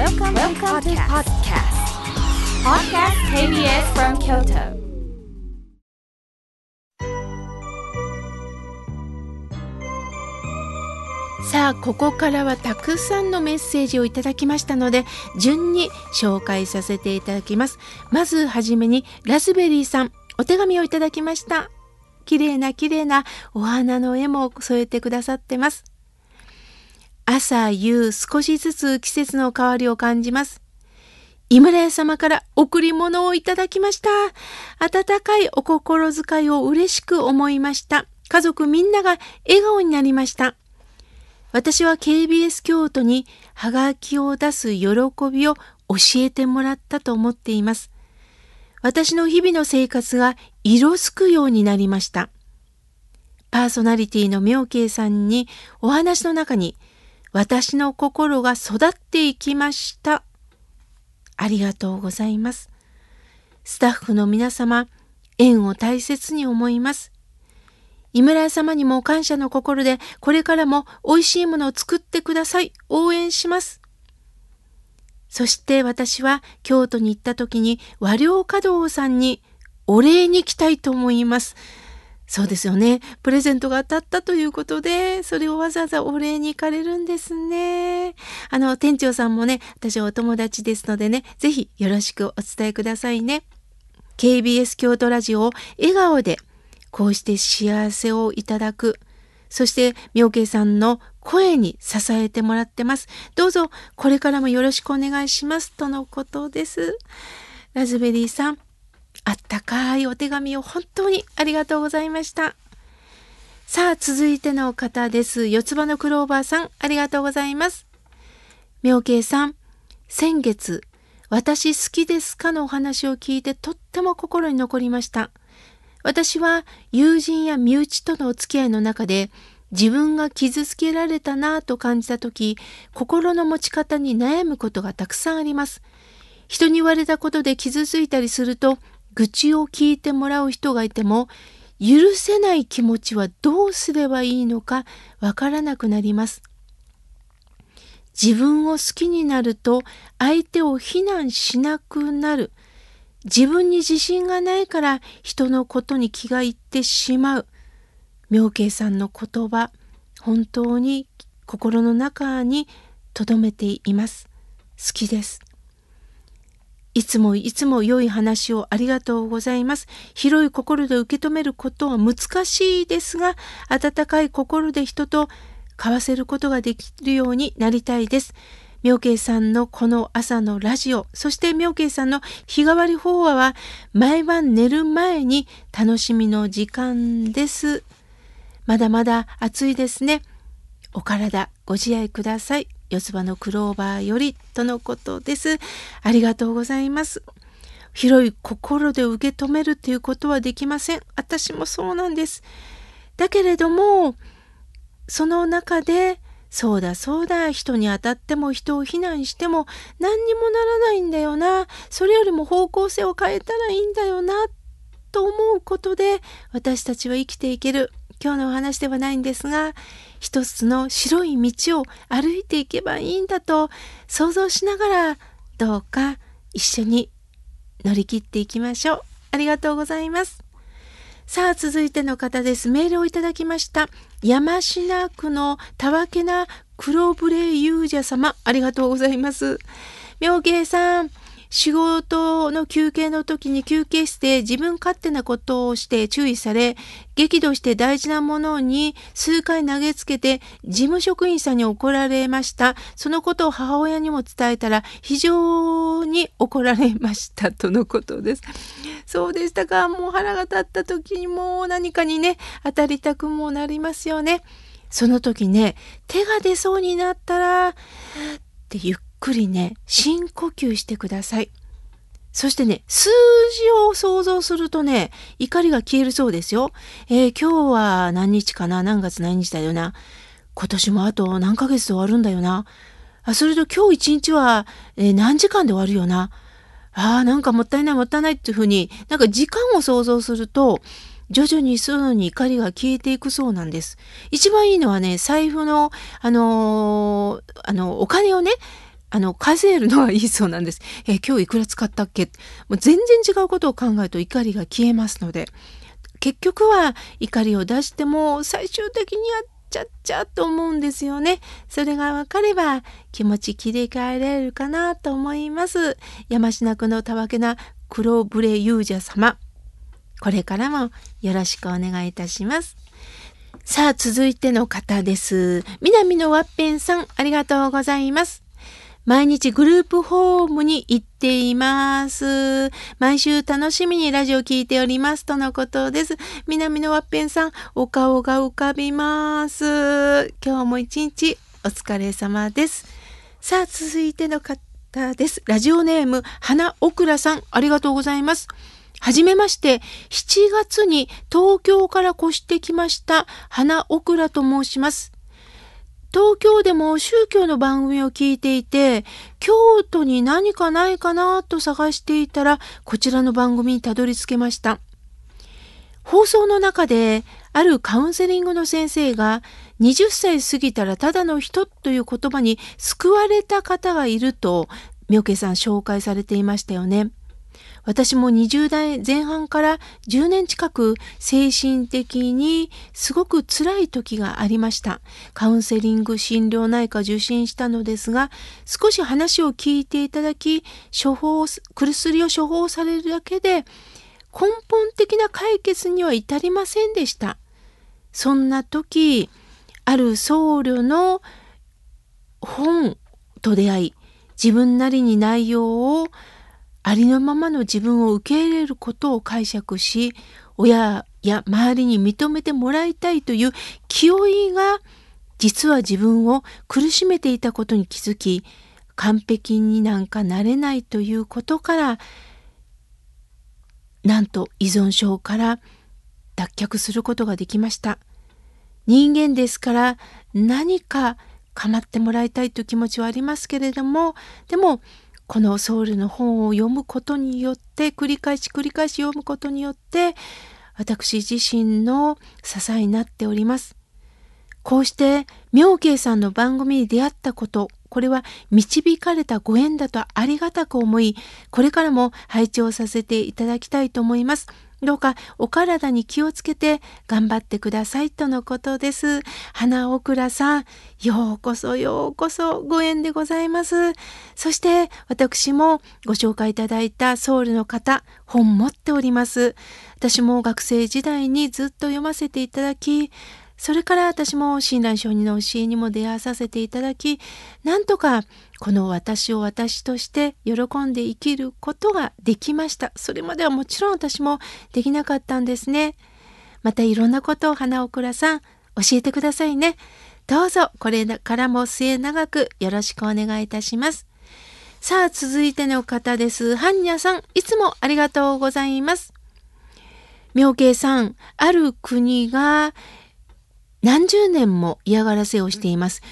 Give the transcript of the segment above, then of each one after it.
Welcome, Welcome to podcast. Podcast KBS from Kyoto. さあここからはたくさんのメッセージをいただきましたので順に紹介させていただきますまずはじめにラズベリーさんお手紙をいただきました綺麗な綺麗なお花の絵も添えてくださってます朝夕少しずつ季節の変わりを感じます井村屋様から贈り物をいただきました温かいお心遣いを嬉しく思いました家族みんなが笑顔になりました私は KBS 京都にハガキを出す喜びを教えてもらったと思っています。私の日々の生活が色づくようになりました。パーソナリティの妙慶さんにお話の中に私の心が育っていきました。ありがとうございます。スタッフの皆様、縁を大切に思います。井村様にも感謝の心で、これからも美味しいものを作ってください。応援します。そして私は京都に行った時に和良華道さんにお礼に来たいと思います。そうですよね。プレゼントが当たったということで、それをわざわざお礼に行かれるんですね。あの、店長さんもね、私はお友達ですのでね、ぜひよろしくお伝えくださいね。KBS 京都ラジオを笑顔でこうして幸せをいただく。そして、妙慶さんの声に支えてもらってます。どうぞ、これからもよろしくお願いします。とのことです。ラズベリーさん、あったかいお手紙を本当にありがとうございました。さあ、続いての方です。四つ葉のクローバーさん、ありがとうございます。妙慶さん、先月、私好きですかのお話を聞いてとっても心に残りました。私は友人や身内とのお付き合いの中で自分が傷つけられたなぁと感じた時心の持ち方に悩むことがたくさんあります。人に言われたことで傷ついたりすると愚痴を聞いてもらう人がいても許せない気持ちはどうすればいいのかわからなくなります。自分を好きになると相手を非難しなくなる。自分に自信がないから人のことに気がいってしまう。妙慶さんの言葉、本当に心の中に留めています。好きです。いつもいつも良い話をありがとうございます。広い心で受け止めることは難しいですが、温かい心で人と交わせることができるようになりたいです。妙慶さんのこの朝のラジオ、そして妙慶さんの日替わり法話は毎晩寝る前に楽しみの時間です。まだまだ暑いですね。お体ご自愛ください。四つ葉のクローバーよりとのことです。ありがとうございます。広い心で受け止めるということはできません。私もそうなんです。だけれども、その中でそうだそうだ人に当たっても人を非難しても何にもならないんだよなそれよりも方向性を変えたらいいんだよなと思うことで私たちは生きていける今日のお話ではないんですが一つの白い道を歩いていけばいいんだと想像しながらどうか一緒に乗り切っていきましょうありがとうございますさあ、続いての方です。メールをいただきました。山科区のたわけな黒ブレユージャ様、ありがとうございます。妙慶さん、仕事の休憩の時に休憩して自分勝手なことをして注意され、激怒して大事なものに数回投げつけて事務職員さんに怒られました。そのことを母親にも伝えたら非常に怒られましたとのことです。そうでしたか。もう腹が立った時にもう何かにね、当たりたくもなりますよね。その時ね、手が出そうになったら、ってゆっくりね、深呼吸してください。そしてね、数字を想像するとね、怒りが消えるそうですよ。えー、今日は何日かな？何月何日だよな？今年もあと何ヶ月で終わるんだよな？あ、それと今日一日は、えー、何時間で終わるよな？ああ、なんかもったいないもったいないっていうふうに、なんか時間を想像すると、徐々にすぐに怒りが消えていくそうなんです。一番いいのはね、財布の、あのー、あの、お金をね、あの、数えるのはいいそうなんです。え今日いくら使ったっけ？もう全然違うことを考えると怒りが消えますので、結局は怒りを出しても最終的にはちゃっちゃと思うんですよね。それが分かれば気持ち切り替えられるかなと思います。山科区のたわけな黒ブレ勇者様。これからもよろしくお願いいたします。さあ、続いての方です。南のワッペンさん、ありがとうございます。毎日グループホームに行っています。毎週楽しみにラジオ聞いておりますとのことです。南のワッペンさん、お顔が浮かびます。今日も一日お疲れ様です。さあ、続いての方です。ラジオネーム、花オクラさん、ありがとうございます。はじめまして、7月に東京から越してきました花オクラと申します。東京でも宗教の番組を聞いていて、京都に何かないかなと探していたら、こちらの番組にたどり着けました。放送の中で、あるカウンセリングの先生が、20歳過ぎたらただの人という言葉に救われた方がいると、妙慶さん紹介されていましたよね。私も20代前半から10年近く精神的にすごく辛い時がありました。カウンセリング心療内科受診したのですが、少し話を聞いていただき、処方、薬を処方されるだけで根本的な解決には至りませんでした。そんな時、ある僧侶の本と出会い、自分なりに内容をありのままの自分を受け入れることを解釈し親や周りに認めてもらいたいという気負いが実は自分を苦しめていたことに気づき完璧になんかなれないということからなんと依存症から脱却することができました。人間ですから何か構ってもらいたいという気持ちはありますけれどもでもこのソウルの本を読むことによって繰り返し繰り返し読むことによって私自身の支えになっております。こうして妙慶さんの番組に出会ったことこれは導かれたご縁だとありがたく思いこれからも拝聴させていただきたいと思います。どうかお体に気をつけて頑張ってくださいとのことです。花オクラさん、ようこそようこそご縁でございます。そして私もご紹介いただいたソウルの方、本持っております。私も学生時代にずっと読ませていただき、それから私も親鸞上人の教えにも出会わさせていただき、なんとかこの私を私として喜んで生きることができました。それまではもちろん私もできなかったんですね。またいろんなことを花岡さん教えてくださいね。どうぞこれからも末永くよろしくお願いいたします。さあ続いての方です。ハンニャさん、いつもありがとうございます。妙慶さん、ある国が何十年も嫌がらせをしています。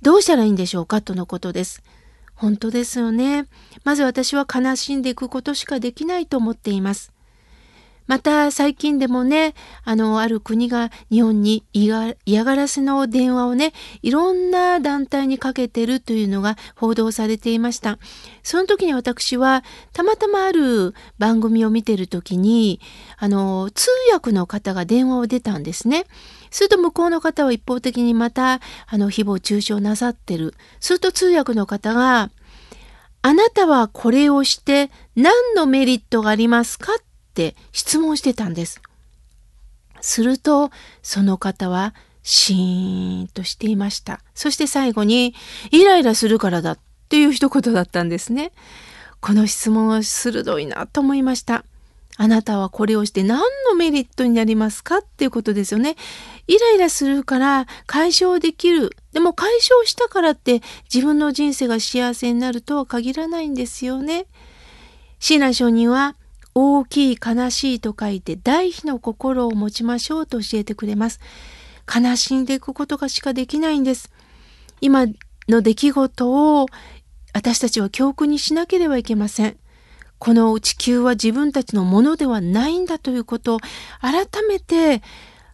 どうしたらいいんでしょうか？とのことです。本当ですよね。まず私は悲しんでいくことしかできないと思っています。また最近でもね、あの、ある国が日本に嫌がらせの電話をね、いろんな団体にかけてるというのが報道されていました。その時に私は、たまたまある番組を見てる時に、あの、通訳の方が電話を出たんですね。すると向こうの方は一方的にまた、あの、誹謗中傷なさってる。すると通訳の方が、あなたはこれをして何のメリットがありますか？って質問してたんです。すると、その方はシーンとしていました。そして最後に、イライラするからだっていう一言だったんですね。この質問は鋭いなと思いました。あなたはこれをして何のメリットになりますかっていうことですよね。イライラするから解消できる。でも解消したからって自分の人生が幸せになるとは限らないんですよね。親鸞上人は大きい悲しいと書いて大悲の心を持ちましょうと教えてくれます。悲しんでいくことがしかできないんです。今の出来事を私たちは教訓にしなければいけません。この地球は自分たちのものではないんだということを改めて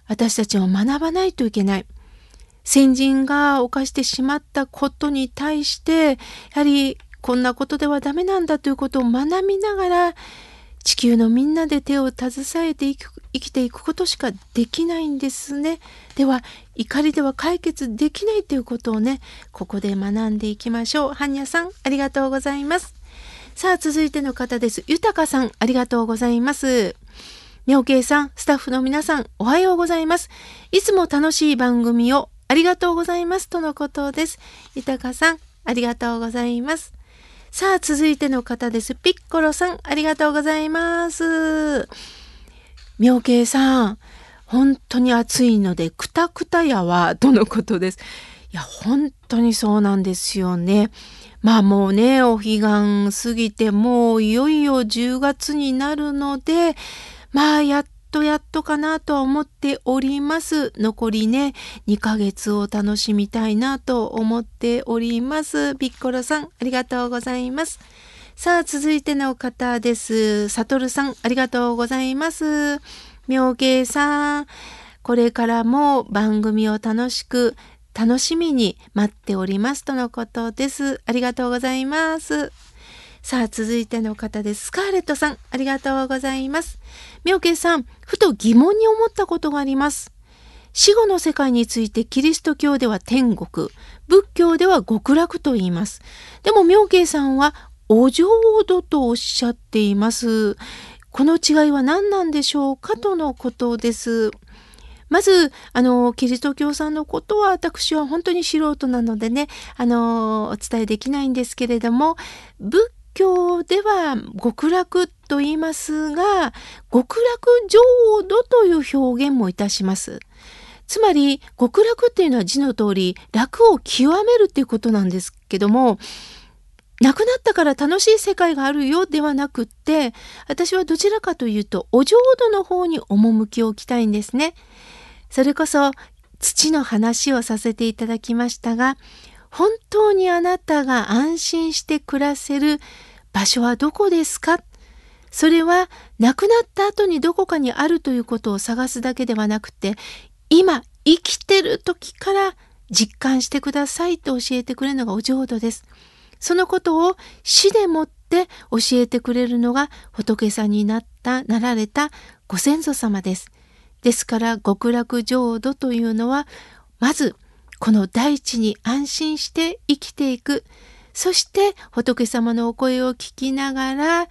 私たちは学ばないといけない。先人が犯してしまったことに対してやはりこんなことではダメなんだということを学びながら地球のみんなで手を携えて生きていくことしかできないんですね。では怒りでは解決できないということをねここで学んでいきましょう。はんにゃさんありがとうございます。さあ続いての方です。豊さんありがとうございます。妙慶さん、スタッフの皆さん、おはようございます。いつも楽しい番組をありがとうございますとのことです。豊さん、ありがとうございます。さあ、続いての方です。ピッコロさん、ありがとうございます。妙慶さん、本当に暑いので、くたくたやわ、とのことです？いや、本当にそうなんですよね。まあもうね、お彼岸過ぎて、もういよいよ10月になるので、まあやっとやっとかなとは思っております。残りね、2ヶ月を楽しみたいなと思っております。ピッコロさん、ありがとうございます。さあ、続いての方です。サトルさん、ありがとうございます。妙慶さん、これからも番組を楽しく、楽しみに待っておりますとのことです。ありがとうございます。さあ、続いての方です。スカーレットさん、ありがとうございます。妙慶さん、ふと疑問に思ったことがあります。死後の世界についてキリスト教では天国、仏教では極楽と言います。でも妙慶さんはお浄土とおっしゃっています。この違いは何なんでしょうかとのことです。まず、あの、キリスト教さんのことは私は本当に素人なのでね、あの、お伝えできないんですけれども、仏教では極楽と言いますが、極楽浄土という表現もいたします。つまり、極楽っていうのは字の通り、楽を極めるっていうことなんですけども、亡くなったから楽しい世界があるよではなくって、私はどちらかというと、お浄土の方に趣を置きたいんですね。それこそ、土の話をさせていただきましたが、本当にあなたが安心して暮らせる場所はどこですか？それは亡くなった後にどこかにあるということを探すだけではなくて今生きてる時から実感してくださいと教えてくれるのがお浄土です。そのことを死でもって教えてくれるのが仏さんになったなられたご先祖様です。ですから極楽浄土というのはまずこの大地に安心して生きていく。そして仏様のお声を聞きながら、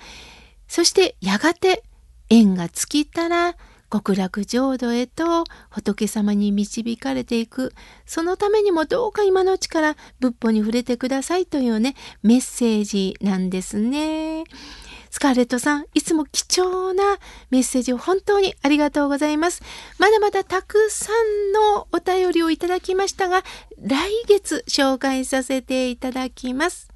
そしてやがて縁が尽きたら極楽浄土へと仏様に導かれていく。そのためにもどうか今のうちから仏法に触れてくださいというね、メッセージなんですね。スカーレットさん、いつも貴重なメッセージを本当にありがとうございます。まだまだたくさんのお便りをいただきましたが、来月紹介させていただきます。